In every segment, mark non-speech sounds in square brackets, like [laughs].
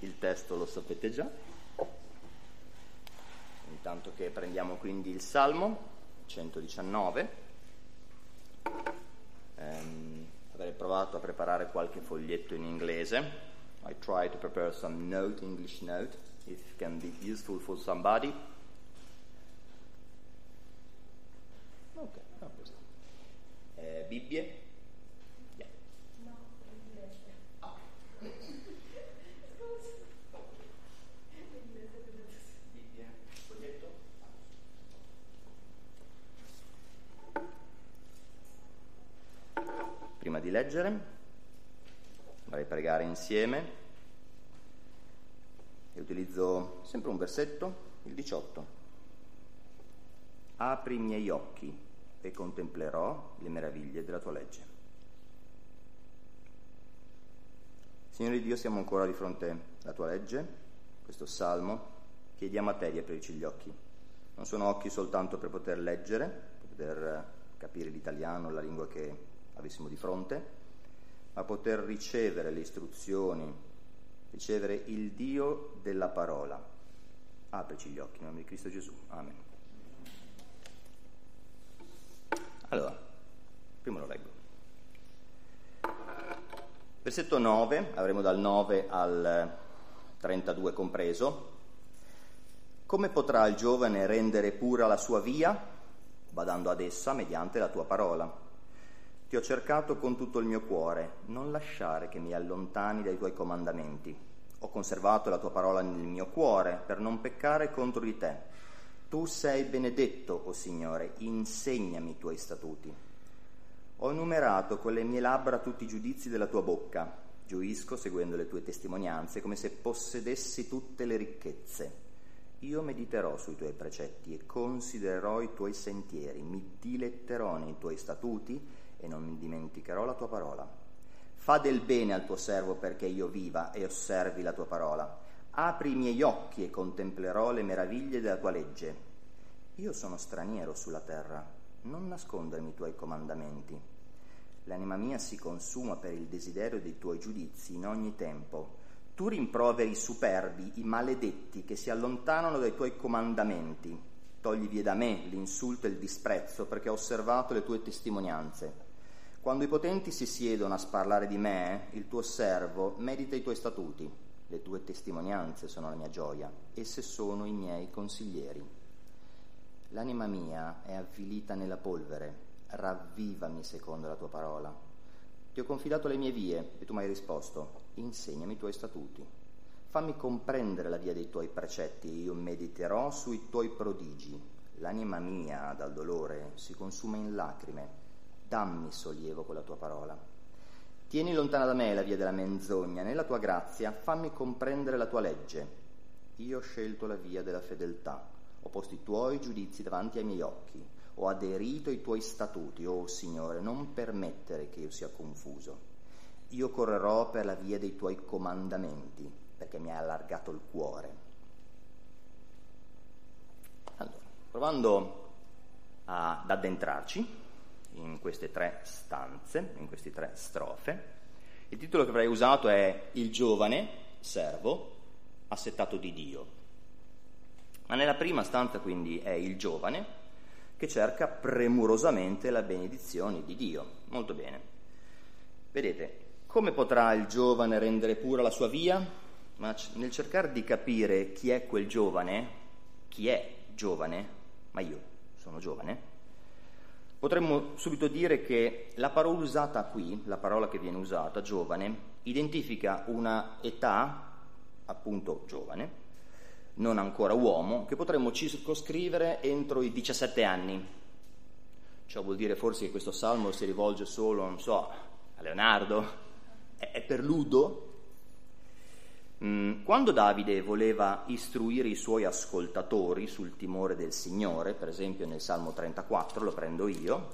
il testo lo sapete già. Intanto che prendiamo quindi il Salmo 119. Um, avrei provato a preparare qualche foglietto in inglese. I try to prepare some note, English note, if it can be useful for somebody. Ok, no, questo. Eh, Bibbie? Yeah. Ah. Bibbie, foglietto? Prima di leggere, vorrei pregare insieme e utilizzo sempre un versetto, il 18. Apri i miei occhi e contemplerò le meraviglie della tua legge. Signore Dio, siamo ancora di fronte alla tua legge, questo salmo, chiediamo a te di aprirci gli occhi. Non sono occhi soltanto per poter leggere, per poter capire l'italiano, la lingua che avessimo di fronte, ma poter ricevere le istruzioni, ricevere il Dio della parola. Aprici gli occhi, in nome di Cristo Gesù. Amen. Allora, prima lo leggo. Versetto 9, avremo dal 9 al 32 compreso. Come potrà il giovane rendere pura la sua via? Badando ad essa mediante la tua parola. Ti ho cercato con tutto il mio cuore, non lasciare che mi allontani dai tuoi comandamenti. Ho conservato la tua parola nel mio cuore per non peccare contro di te. Tu sei benedetto, o oh Signore, insegnami i tuoi statuti. Ho enumerato con le mie labbra tutti i giudizi della tua bocca. Gioisco seguendo le tue testimonianze come se possedessi tutte le ricchezze. Io mediterò sui tuoi precetti e considererò i tuoi sentieri, mi diletterò nei tuoi statuti e non dimenticherò la tua parola. Fa del bene al tuo servo perché io viva e osservi la tua parola. Apri i miei occhi e contemplerò le meraviglie della tua legge. Io sono straniero sulla terra, non nascondermi i tuoi comandamenti. L'anima mia si consuma per il desiderio dei tuoi giudizi in ogni tempo. Tu rimproveri i superbi, i maledetti che si allontanano dai tuoi comandamenti. Togli via da me l'insulto e il disprezzo perché ho osservato le tue testimonianze. Quando i potenti si siedono a sparlare di me, il tuo servo medita i tuoi statuti. Le tue testimonianze sono la mia gioia, esse sono i miei consiglieri. L'anima mia è avvilita nella polvere, ravvivami secondo la tua parola. Ti ho confidato le mie vie e tu mi hai risposto, insegnami i tuoi statuti. Fammi comprendere la via dei tuoi precetti io mediterò sui tuoi prodigi. L'anima mia dal dolore si consuma in lacrime, dammi sollievo con la tua parola. Tieni lontana da me la via della menzogna, nella tua grazia fammi comprendere la tua legge. Io ho scelto la via della fedeltà, ho posto i tuoi giudizi davanti ai miei occhi, ho aderito ai tuoi statuti, oh Signore, non permettere che io sia confuso. Io correrò per la via dei tuoi comandamenti, perché mi hai allargato il cuore. Allora, provando ad addentrarci in queste tre stanze, in queste tre strofe. Il titolo che avrei usato è Il giovane servo assettato di Dio. Ma nella prima stanza quindi è il giovane che cerca premurosamente la benedizione di Dio. Molto bene. Vedete, come potrà il giovane rendere pura la sua via? Ma nel cercare di capire chi è quel giovane, chi è giovane, ma io sono giovane, Potremmo subito dire che la parola usata qui, la parola che viene usata, giovane, identifica una età, appunto giovane, non ancora uomo, che potremmo circoscrivere entro i 17 anni. Ciò vuol dire forse che questo salmo si rivolge solo, non so, a Leonardo, è per Ludo, quando Davide voleva istruire i suoi ascoltatori sul timore del Signore, per esempio nel Salmo 34, lo prendo io,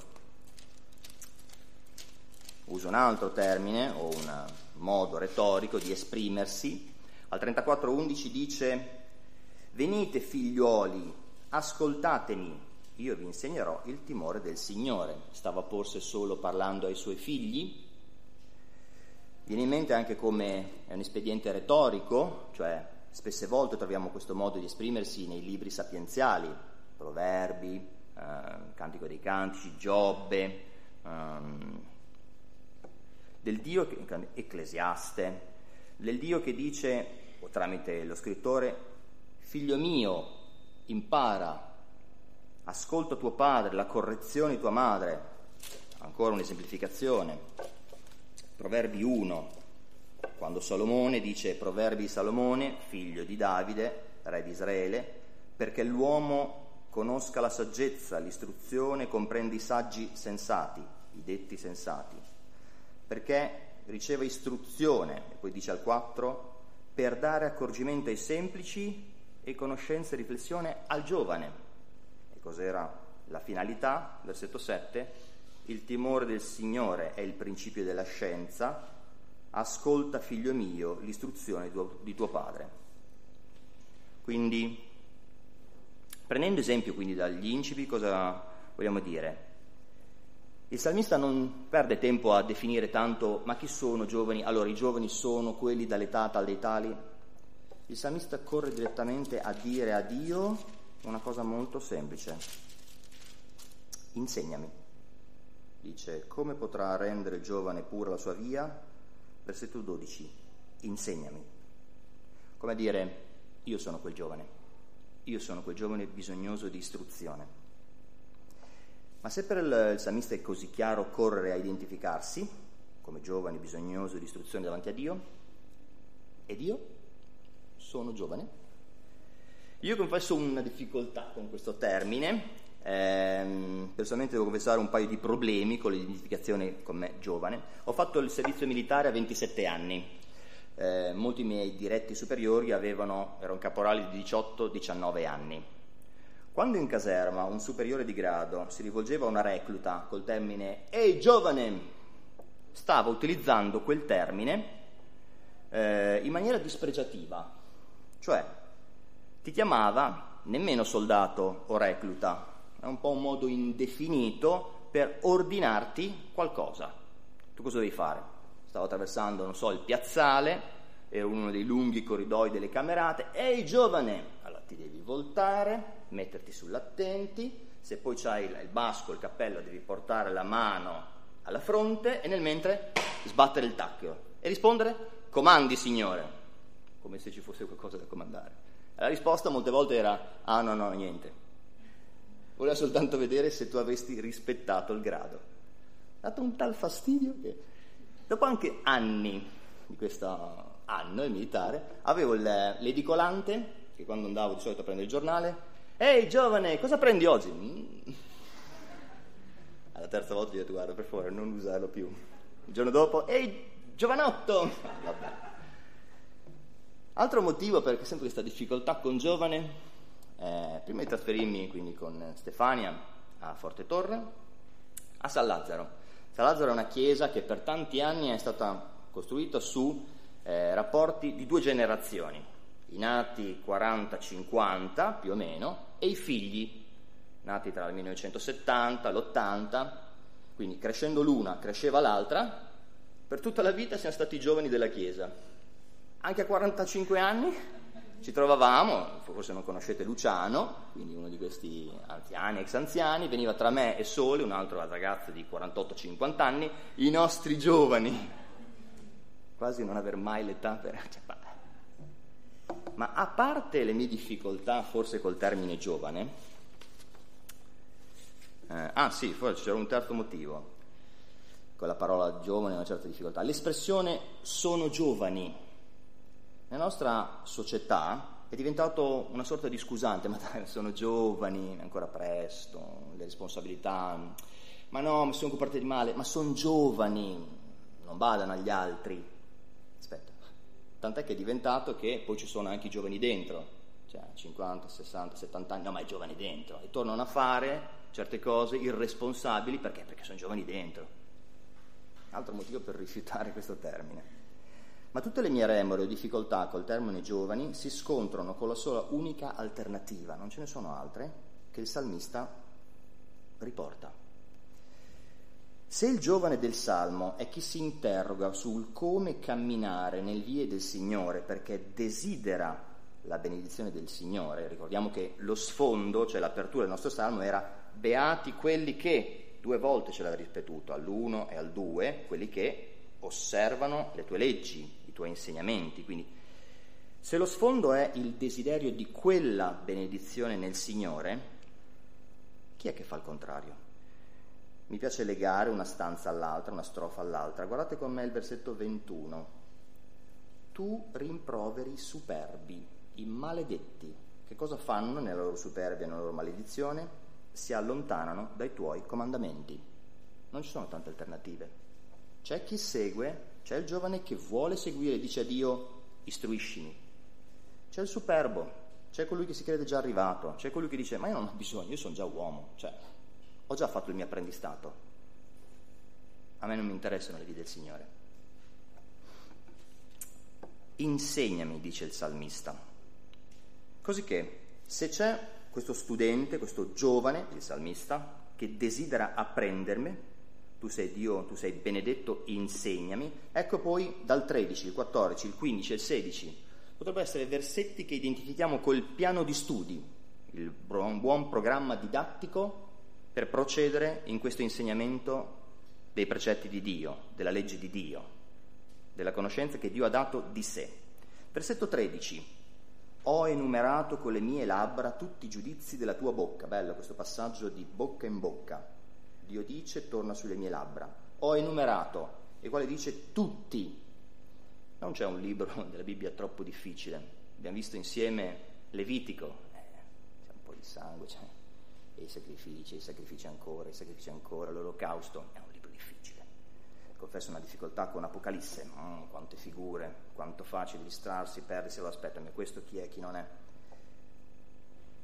uso un altro termine o un modo retorico di esprimersi, al 34.11 dice Venite figliuoli, ascoltatemi, io vi insegnerò il timore del Signore. Stava forse solo parlando ai suoi figli? Viene in mente anche come è un espediente retorico, cioè spesse volte troviamo questo modo di esprimersi nei libri sapienziali, Proverbi, eh, Cantico dei Cantici, Giobbe, ehm, del Dio che, ecclesiaste, del Dio che dice, o tramite lo scrittore, figlio mio, impara, ascolta tuo padre, la correzione di tua madre, ancora un'esemplificazione, Proverbi 1, quando Salomone dice Proverbi Salomone, figlio di Davide, re di Israele, perché l'uomo conosca la saggezza, l'istruzione, comprende i saggi sensati, i detti sensati, perché riceve istruzione, e poi dice al 4, per dare accorgimento ai semplici e conoscenza e riflessione al giovane. E cos'era la finalità? Versetto 7, il timore del Signore è il principio della scienza, ascolta figlio mio l'istruzione di tuo, padre. Quindi, prendendo esempio quindi dagli incipi, cosa vogliamo dire? Il salmista non perde tempo a definire tanto ma chi sono giovani? Allora i giovani sono quelli dall'età tal dei tali? Il salmista corre direttamente a dire a Dio una cosa molto semplice. Insegnami dice come potrà rendere giovane pura la sua via? Versetto 12, insegnami. Come dire, io sono quel giovane, io sono quel giovane bisognoso di istruzione. Ma se per il, il salmista è così chiaro correre a identificarsi come giovane bisognoso di istruzione davanti a Dio, ed io sono giovane? Io confesso una difficoltà con questo termine, eh, personalmente devo confessare un paio di problemi con l'identificazione con me giovane. Ho fatto il servizio militare a 27 anni. Eh, molti miei diretti superiori avevano, erano caporali di 18-19 anni. Quando in caserma un superiore di grado si rivolgeva a una recluta col termine Ehi giovane, stava utilizzando quel termine eh, in maniera dispregiativa, cioè ti chiamava nemmeno soldato o recluta, è un po' un modo indefinito per ordinarti qualcosa. Tu cosa devi fare? Stavo attraversando, non so, il piazzale, era uno dei lunghi corridoi delle camerate, ehi giovane! Allora ti devi voltare, metterti sull'attenti, se poi c'hai il basco, il cappello, devi portare la mano alla fronte e nel mentre sbattere il tacchio e rispondere comandi signore, come se ci fosse qualcosa da comandare. La risposta molte volte era ah no no niente, voleva soltanto vedere se tu avresti rispettato il grado. Ha dato un tal fastidio che dopo anche anni di questo anno il militare avevo l'edicolante che quando andavo di solito a prendere il giornale Ehi giovane, cosa prendi oggi? Mm. Alla terza volta gli ho detto guarda per favore non usarlo più. Il giorno dopo, ehi giovanotto! Vabbè. Altro motivo per sempre questa difficoltà con giovane eh, prima di trasferirmi quindi con Stefania a Forte Torre, a San Lazzaro. San Lazzaro è una chiesa che per tanti anni è stata costruita su eh, rapporti di due generazioni, i nati 40-50 più o meno e i figli nati tra il 1970 e l'80, quindi crescendo l'una cresceva l'altra, per tutta la vita siamo stati giovani della Chiesa. Anche a 45 anni ci trovavamo, forse non conoscete Luciano, quindi uno di questi anziani, ex anziani, veniva tra me e Sole, un altro ragazzo di 48-50 anni, i nostri giovani, quasi non aver mai l'età per... Cioè, ma a parte le mie difficoltà, forse col termine giovane, eh, ah sì, forse c'era un terzo motivo, con la parola giovane una certa difficoltà, l'espressione sono giovani nella nostra società è diventato una sorta di scusante, ma dai, sono giovani, ancora presto, le responsabilità, ma no, mi sono comportati male, ma sono giovani, non badano agli altri. Aspetta, tant'è che è diventato che poi ci sono anche i giovani dentro, cioè 50, 60, 70 anni, no, ma i giovani dentro, e tornano a fare certe cose irresponsabili perché? Perché sono giovani dentro. Altro motivo per rifiutare questo termine. Ma tutte le mie remore o difficoltà col termine giovani si scontrano con la sola unica alternativa, non ce ne sono altre, che il salmista riporta. Se il giovane del Salmo è chi si interroga sul come camminare nel vie del Signore perché desidera la benedizione del Signore, ricordiamo che lo sfondo, cioè l'apertura del nostro Salmo, era beati quelli che, due volte ce l'ha ripetuto, all'uno e al due, quelli che osservano le tue leggi, tuoi insegnamenti. Quindi se lo sfondo è il desiderio di quella benedizione nel Signore, chi è che fa il contrario? Mi piace legare una stanza all'altra, una strofa all'altra. Guardate con me il versetto 21. Tu rimproveri i superbi, i maledetti. Che cosa fanno nella loro superbia nella loro maledizione? Si allontanano dai tuoi comandamenti. Non ci sono tante alternative. C'è chi segue, c'è il giovane che vuole seguire, dice a Dio, istruiscimi. C'è il superbo, c'è colui che si crede già arrivato, c'è colui che dice, ma io non ho bisogno, io sono già uomo, cioè ho già fatto il mio apprendistato. A me non mi interessano le vie del Signore. Insegnami, dice il salmista. Così che se c'è questo studente, questo giovane, il salmista, che desidera apprendermi, tu sei Dio, tu sei benedetto, insegnami, ecco poi dal 13, il 14, il 15 e il 16, potrebbero essere versetti che identifichiamo col piano di studi, il buon programma didattico per procedere in questo insegnamento dei precetti di Dio, della legge di Dio, della conoscenza che Dio ha dato di sé. Versetto 13. Ho enumerato con le mie labbra tutti i giudizi della tua bocca. Bello questo passaggio di bocca in bocca. Dio dice, torna sulle mie labbra. Ho enumerato, il quale dice tutti. Non c'è un libro [laughs] della Bibbia troppo difficile. Abbiamo visto insieme Levitico, eh, c'è un po' di sangue, c'è e i sacrifici, i sacrifici ancora, i sacrifici ancora, l'olocausto, è un libro difficile. Confesso una difficoltà con Apocalisse, mm, quante figure, quanto facile distrarsi, perdersi l'aspetto, ma questo chi è, chi non è.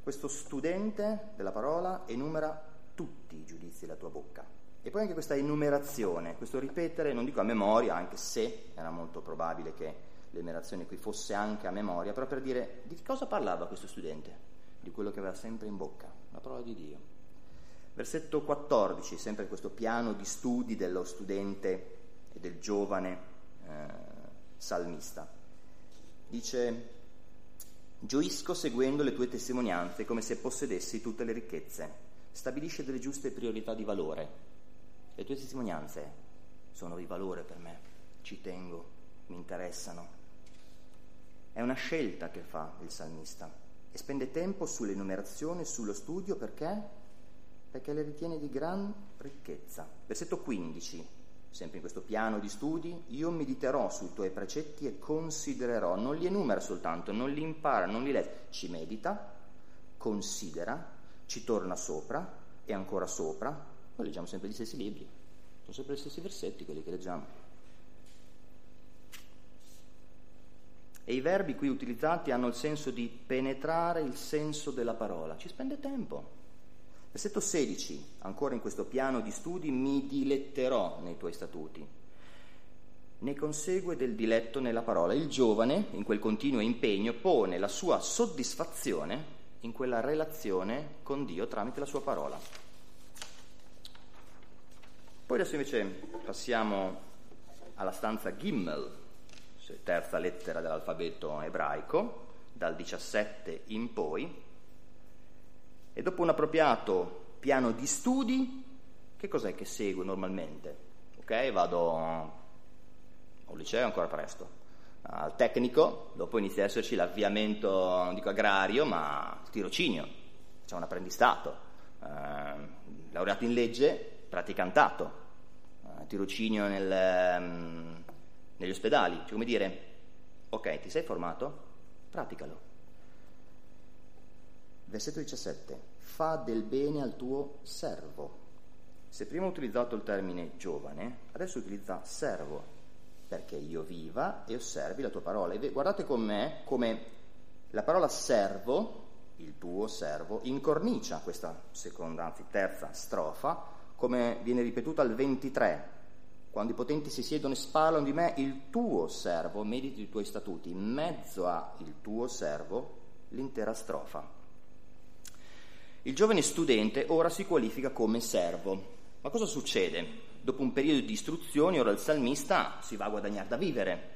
Questo studente della parola enumera tutti i giudizi della tua bocca. E poi anche questa enumerazione, questo ripetere, non dico a memoria, anche se era molto probabile che l'enumerazione qui fosse anche a memoria, però per dire di cosa parlava questo studente, di quello che aveva sempre in bocca la parola di Dio. Versetto 14, sempre questo piano di studi dello studente e del giovane eh, salmista. Dice, gioisco seguendo le tue testimonianze come se possedessi tutte le ricchezze. Stabilisce delle giuste priorità di valore. Le tue testimonianze sono di valore per me, ci tengo, mi interessano. È una scelta che fa il salmista e spende tempo sull'enumerazione, sullo studio perché? Perché le ritiene di gran ricchezza. Versetto 15, sempre in questo piano di studi, io mediterò sui tuoi precetti e considererò, non li enumera soltanto, non li impara, non li legge, ci medita, considera, ci torna sopra e ancora sopra. Noi leggiamo sempre gli stessi libri, sono sempre gli stessi versetti quelli che leggiamo. E i verbi qui utilizzati hanno il senso di penetrare il senso della parola. Ci spende tempo. Versetto 16, ancora in questo piano di studi, mi diletterò nei tuoi statuti. Ne consegue del diletto nella parola. Il giovane, in quel continuo impegno, pone la sua soddisfazione in quella relazione con Dio tramite la sua parola. Poi adesso invece passiamo alla stanza Gimmel, terza lettera dell'alfabeto ebraico, dal 17 in poi, e dopo un appropriato piano di studi, che cos'è che seguo normalmente? Ok, vado al liceo ancora presto, al tecnico, dopo inizia ad esserci l'avviamento, non dico agrario, ma tirocinio, c'è un apprendistato, eh, laureato in legge, praticantato, eh, tirocinio nel... Um, negli ospedali, cioè come dire, ok, ti sei formato? Praticalo. Versetto 17, fa del bene al tuo servo. Se prima ho utilizzato il termine giovane, adesso utilizza servo, perché io viva e osservi la tua parola. Guardate con me come la parola servo, il tuo servo, incornicia questa seconda, anzi terza strofa, come viene ripetuta al 23, quando i potenti si siedono e sparano di me, il tuo servo, mediti i tuoi statuti, in mezzo a il tuo servo, l'intera strofa. Il giovane studente ora si qualifica come servo. Ma cosa succede? Dopo un periodo di istruzioni, ora il salmista si va a guadagnare da vivere.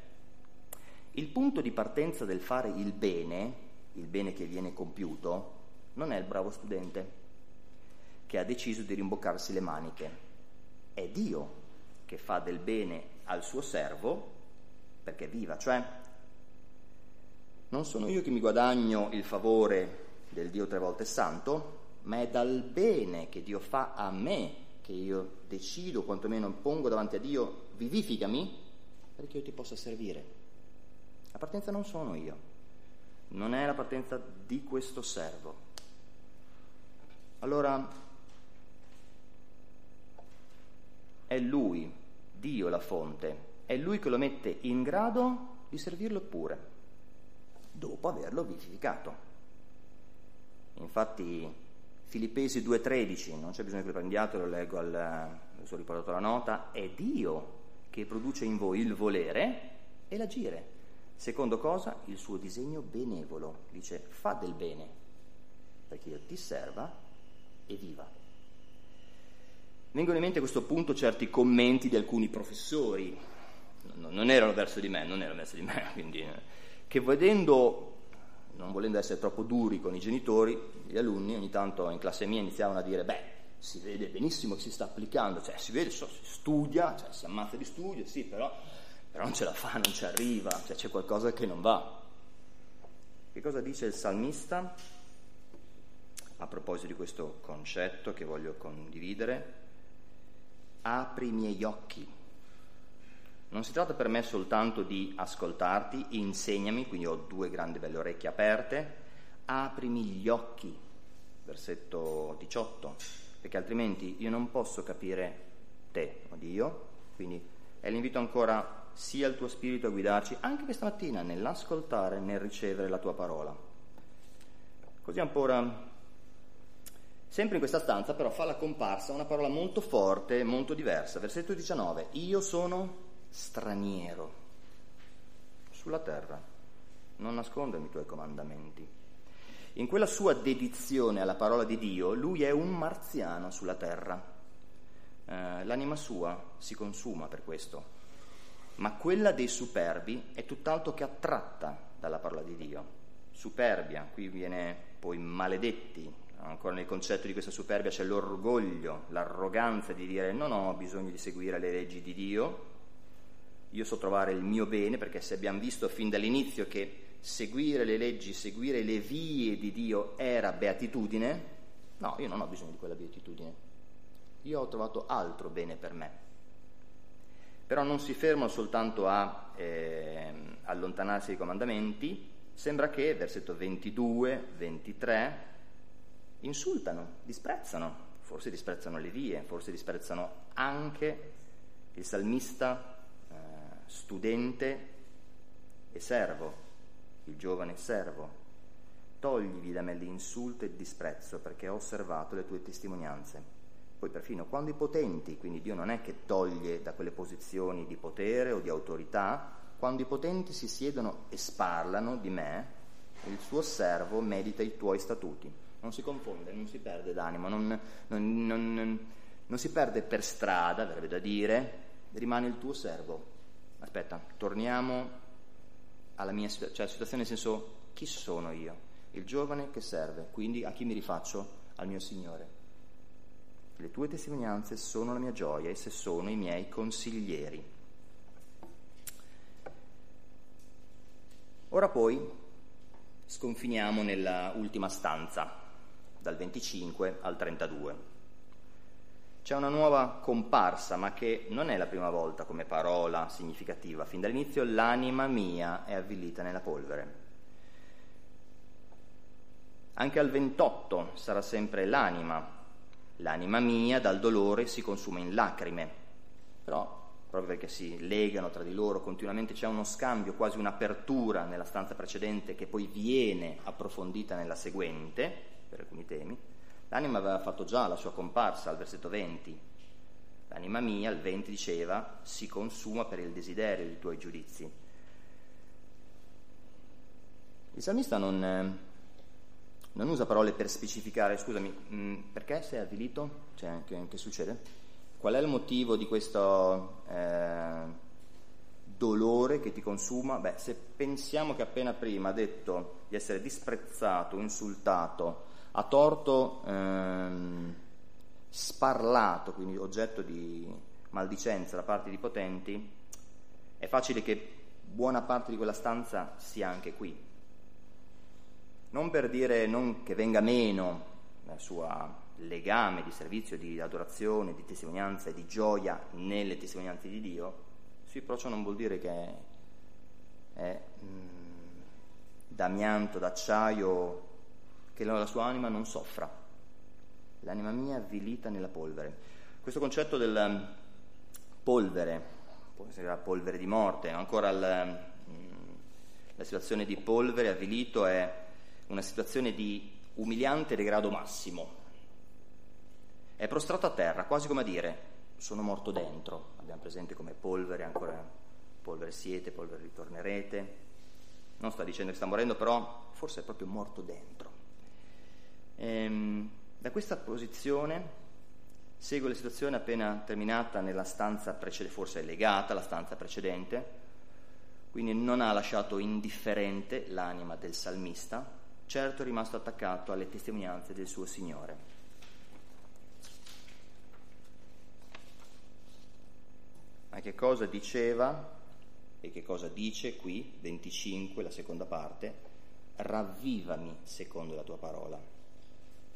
Il punto di partenza del fare il bene, il bene che viene compiuto, non è il bravo studente che ha deciso di rimboccarsi le maniche. È Dio che fa del bene al suo servo perché viva, cioè non sono io che mi guadagno il favore del Dio tre volte santo, ma è dal bene che Dio fa a me che io decido, quantomeno pongo davanti a Dio, vivificami perché io ti possa servire. La partenza non sono io, non è la partenza di questo servo. Allora è Lui, Dio la fonte, è Lui che lo mette in grado di servirlo pure, dopo averlo vivificato. Infatti Filippesi 2.13, non c'è bisogno che lo prendiate, lo leggo al, ho riportato la nota, è Dio che produce in voi il volere e l'agire. Secondo cosa? Il suo disegno benevolo, dice fa del bene, perché io ti serva e viva. Vengono in mente a questo punto certi commenti di alcuni professori, non erano verso di me, non erano verso di me, [laughs] quindi, eh, che vedendo, non volendo essere troppo duri con i genitori, gli alunni ogni tanto in classe mia iniziavano a dire, beh, si vede benissimo che si sta applicando, cioè si vede, so, si studia, cioè, si ammazza di studio, sì, però, però non ce la fa, non ci arriva, cioè, c'è qualcosa che non va. Che cosa dice il salmista a proposito di questo concetto che voglio condividere? apri i miei occhi. Non si tratta per me soltanto di ascoltarti, insegnami, quindi ho due grandi belle orecchie aperte, aprimi gli occhi, versetto 18, perché altrimenti io non posso capire te o Dio, quindi è l'invito ancora sia il tuo spirito a guidarci anche questa mattina nell'ascoltare, nel ricevere la tua parola. Così ancora Sempre in questa stanza però fa la comparsa una parola molto forte, molto diversa. Versetto 19. Io sono straniero sulla terra, non nascondermi i tuoi comandamenti. In quella sua dedizione alla parola di Dio, lui è un marziano sulla terra. Eh, l'anima sua si consuma per questo, ma quella dei superbi è tutt'altro che attratta dalla parola di Dio. Superbia, qui viene poi maledetti, ancora nel concetto di questa superbia c'è l'orgoglio, l'arroganza di dire non ho bisogno di seguire le leggi di Dio, io so trovare il mio bene, perché se abbiamo visto fin dall'inizio che seguire le leggi, seguire le vie di Dio era beatitudine, no, io non ho bisogno di quella beatitudine, io ho trovato altro bene per me. Però non si fermano soltanto a eh, allontanarsi dai comandamenti, sembra che, versetto 22, 23, insultano, disprezzano, forse disprezzano le vie, forse disprezzano anche il salmista studente e servo, il giovane servo. Toglimi da me l'insulto e il disprezzo perché ho osservato le tue testimonianze. Poi perfino quando i potenti, quindi Dio non è che toglie da quelle posizioni di potere o di autorità, quando i potenti si siedono e sparlano di me, il suo servo medita i tuoi statuti non si confonde, non si perde d'animo, non, non, non, non si perde per strada, verrebbe da dire, rimane il tuo servo. Aspetta, torniamo alla mia cioè, situazione nel senso chi sono io? Il giovane che serve, quindi a chi mi rifaccio? Al mio Signore. Le tue testimonianze sono la mia gioia, esse sono i miei consiglieri. Ora poi sconfiniamo nella ultima stanza, dal 25 al 32. C'è una nuova comparsa, ma che non è la prima volta come parola significativa. Fin dall'inizio l'anima mia è avvilita nella polvere. Anche al 28 sarà sempre l'anima. L'anima mia dal dolore si consuma in lacrime. Però, proprio perché si legano tra di loro continuamente, c'è uno scambio, quasi un'apertura nella stanza precedente che poi viene approfondita nella seguente per alcuni temi, l'anima aveva fatto già la sua comparsa al versetto 20. L'anima mia, il 20 diceva, si consuma per il desiderio dei tuoi giudizi. Il salmista non, eh, non usa parole per specificare, scusami, mm, perché sei avvilito? Cioè, che, che succede? qual è il motivo di questo eh, dolore che ti consuma? Beh, se pensiamo che appena prima ha detto di essere disprezzato, insultato, a torto ehm, sparlato, quindi oggetto di maldicenza da parte di potenti, è facile che buona parte di quella stanza sia anche qui. Non per dire non che venga meno la sua legame di servizio, di adorazione, di testimonianza e di gioia nelle testimonianze di Dio, sì, però ciò non vuol dire che è, mm, d'amianto, d'acciaio, che la sua anima non soffra. L'anima mia avvilita nella polvere. Questo concetto del mm, polvere, può essere la polvere di morte, ancora il, mm, la situazione di polvere, avvilito, è una situazione di umiliante degrado massimo. È prostrato a terra, quasi come a dire sono morto dentro. Abbiamo presente come polvere, ancora polvere siete, polvere ritornerete. Non sta dicendo che sta morendo, però forse è proprio morto dentro. Ehm, da questa posizione segue la situazione appena terminata nella stanza precedente, forse è legata alla stanza precedente, quindi non ha lasciato indifferente l'anima del salmista, certo è rimasto attaccato alle testimonianze del suo Signore. Ma che cosa diceva e che cosa dice qui, 25, la seconda parte? Ravvivami secondo la tua parola.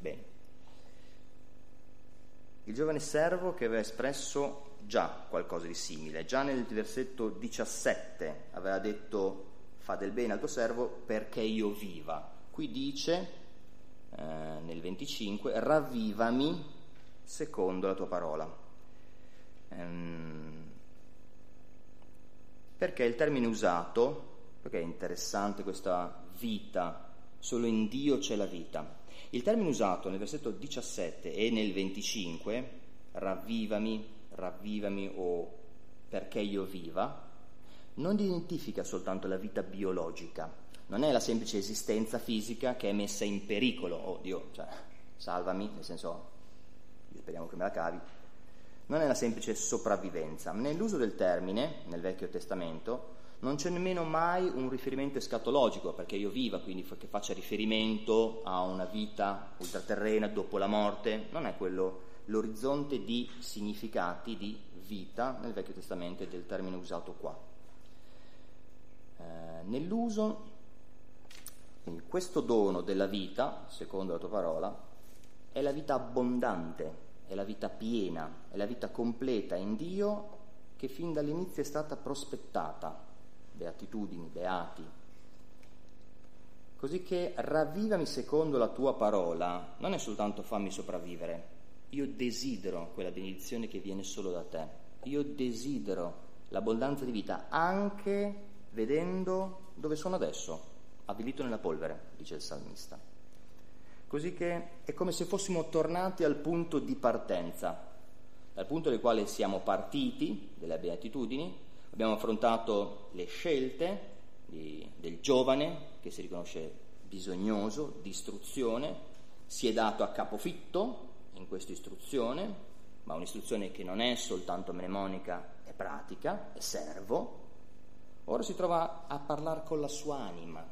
Bene. Il giovane servo che aveva espresso già qualcosa di simile, già nel versetto 17 aveva detto fa del bene al tuo servo perché io viva. Qui dice eh, nel 25 ravvivami secondo la tua parola. Ehm, perché il termine usato, perché è interessante questa vita, solo in Dio c'è la vita. Il termine usato nel versetto 17 e nel 25, ravvivami, ravvivami o perché io viva, non identifica soltanto la vita biologica, non è la semplice esistenza fisica che è messa in pericolo, oh Dio, cioè, salvami, nel senso, speriamo che me la cavi, non è la semplice sopravvivenza. Nell'uso del termine, nel Vecchio Testamento, non c'è nemmeno mai un riferimento escatologico, perché io viva, quindi che faccia riferimento a una vita ultraterrena dopo la morte, non è quello l'orizzonte di significati di vita nel Vecchio Testamento del termine usato qua. Eh, nell'uso quindi questo dono della vita, secondo la tua parola, è la vita abbondante, è la vita piena, è la vita completa in Dio che fin dall'inizio è stata prospettata. Beatitudini, beati. Così che ravvivami secondo la tua parola, non è soltanto fammi sopravvivere, io desidero quella benedizione che viene solo da te, io desidero l'abbondanza di vita anche vedendo dove sono adesso, avvilito nella polvere, dice il salmista. Così che è come se fossimo tornati al punto di partenza, dal punto del quale siamo partiti, delle beatitudini, abbiamo affrontato le scelte di, del giovane che si riconosce bisognoso di istruzione, si è dato a capofitto in questa istruzione, ma un'istruzione che non è soltanto mnemonica, è pratica, è servo, ora si trova a parlare con la sua anima,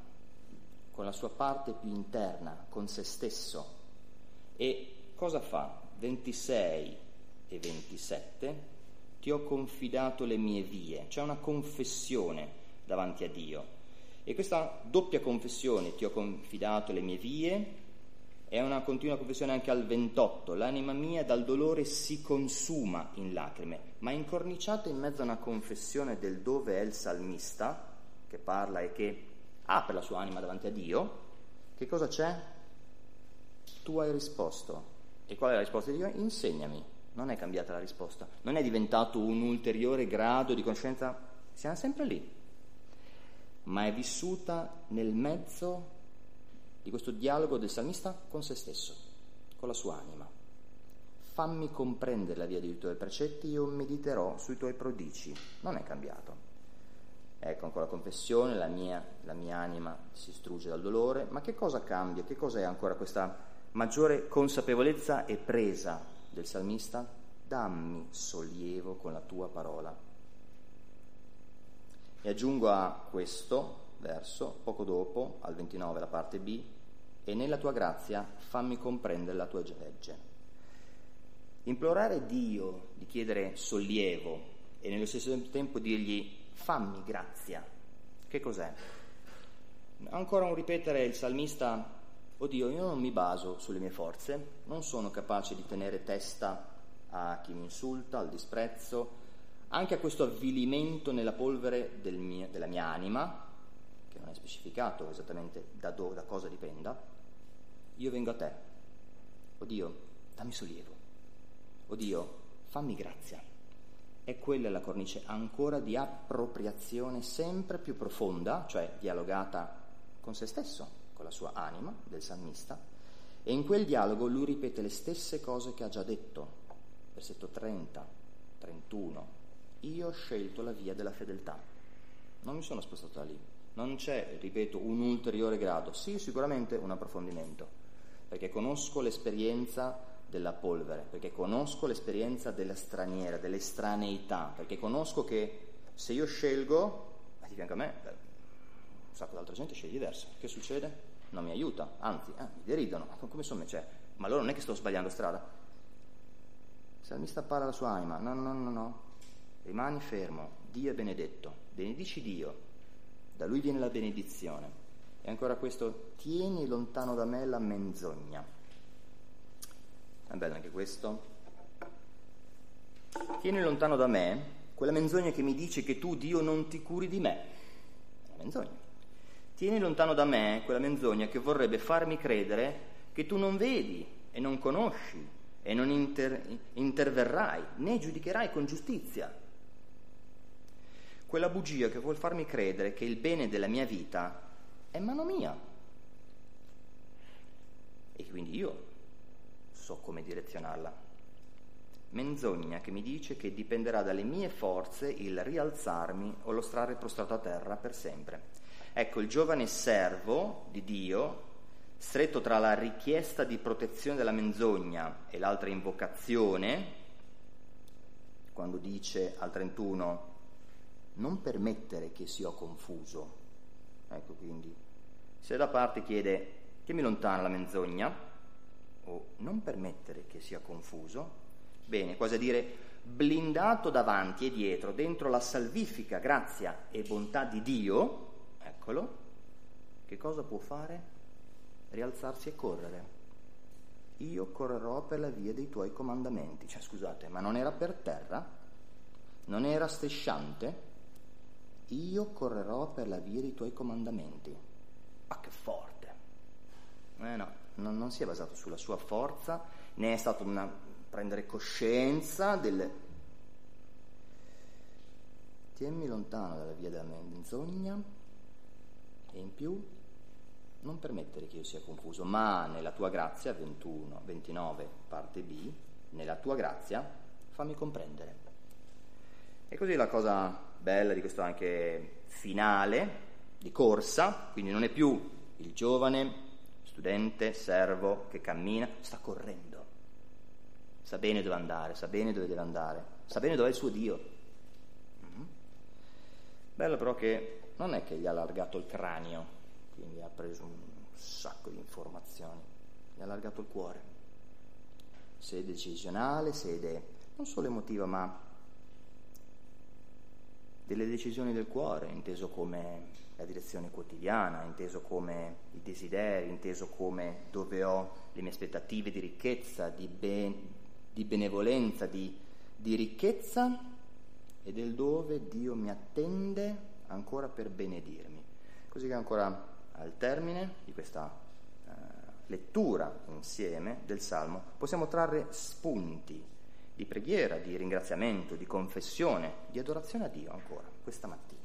con la sua parte più interna, con se stesso. E cosa fa? 26 e 27, ti ho confidato le mie vie, c'è una confessione davanti a Dio. E questa doppia confessione, ti ho confidato le mie vie, è una continua confessione anche al 28, l'anima mia dal dolore si consuma in lacrime, ma incorniciata in mezzo a una confessione del dove è il salmista, che parla e che apre la sua anima davanti a Dio, che cosa c'è? Tu hai risposto. E qual è la risposta di Dio? Insegnami. Non è cambiata la risposta, non è diventato un ulteriore grado di conoscenza, siamo sempre lì, ma è vissuta nel mezzo di questo dialogo del salmista con se stesso, con la sua anima. Fammi comprendere la via di tutti i tuoi precetti, io mediterò sui tuoi prodigi. Non è cambiato. Ecco, con la confessione la mia, la mia anima si strugge dal dolore, ma che cosa cambia? Che cosa è ancora questa maggiore consapevolezza e presa del salmista dammi sollievo con la tua parola. E aggiungo a questo verso, poco dopo, al 29, la parte B, e nella tua grazia fammi comprendere la tua legge. Implorare Dio di chiedere sollievo e nello stesso tempo dirgli fammi grazia, che cos'è? Ancora un ripetere il salmista, oh Dio, io non mi baso sulle mie forze, non sono capace di tenere testa a chi mi insulta, al disprezzo, anche a questo avvilimento nella polvere del mio, della mia anima, che non è specificato esattamente da, do, da cosa dipenda, io vengo a te. Oh Dio, dammi sollievo. Oh Dio, fammi grazia. E quella è la cornice ancora di appropriazione sempre più profonda, cioè dialogata con se stesso, con la sua anima del salmista, e in quel dialogo lui ripete le stesse cose che ha già detto. Versetto 30, 31. Io ho scelto la via della fedeltà. Non mi sono spostato da lì. Non c'è, ripeto, un ulteriore grado. Sì, sicuramente un approfondimento, perché conosco l'esperienza della polvere, perché conosco l'esperienza della straniera, dell'estraneità, perché conosco che se io scelgo, di fianco a me, un sacco d'altra gente sceglie diverso. Che succede? Non mi aiuta, anzi, eh, mi deridono. Ma come sono? Cioè, ma allora non è che sto sbagliando strada? Il salmista parla alla sua anima, no, no, no, no, rimani fermo, Dio è benedetto, benedici Dio, da lui viene la benedizione. E ancora questo, tieni lontano da me la menzogna. È bello anche questo. Tieni lontano da me quella menzogna che mi dice che tu, Dio, non ti curi di me. È una menzogna. Tieni lontano da me quella menzogna che vorrebbe farmi credere che tu non vedi e non conosci e non inter- interverrai né giudicherai con giustizia. Quella bugia che vuol farmi credere che il bene della mia vita è mano mia e quindi io so come direzionarla. Menzogna che mi dice che dipenderà dalle mie forze il rialzarmi o lo stare prostrato a terra per sempre. Ecco, il giovane servo di Dio, stretto tra la richiesta di protezione della menzogna e l'altra invocazione, quando dice al 31 non permettere che sia confuso. Ecco quindi, se da parte chiede mi lontana la menzogna, o non permettere che sia confuso, bene, quasi a dire blindato davanti e dietro, dentro la salvifica grazia e bontà di Dio, eccolo, che cosa può fare? Rialzarsi e correre. Io correrò per la via dei tuoi comandamenti. Cioè, scusate, ma non era per terra? Non era strisciante? Io correrò per la via dei tuoi comandamenti. Ma che forte! Eh no, non, non si è basato sulla sua forza, né è stato una, prendere coscienza del... Tienmi lontano dalla via della menzogna e in più non permettere che io sia confuso, ma nella tua grazia, 21, 29, parte B, nella tua grazia fammi comprendere. E così la cosa bella di questo anche finale di corsa, quindi non è più il giovane studente, servo che cammina, sta correndo, sa bene dove andare, sa bene dove deve andare, sa bene dove è il suo Dio. Mm-hmm. Bello però che non è che gli ha allargato il cranio, quindi ha preso un sacco di informazioni, gli ha allargato il cuore. Sede decisionale, sede non solo emotiva, ma delle decisioni del cuore, inteso come la direzione quotidiana, inteso come i desideri, inteso come dove ho le mie aspettative di ricchezza, di, ben, di benevolenza, di, di ricchezza e del dove Dio mi attende ancora per benedirmi. Così che ancora al termine di questa uh, lettura insieme del Salmo possiamo trarre spunti di preghiera, di ringraziamento, di confessione, di adorazione a Dio ancora questa mattina.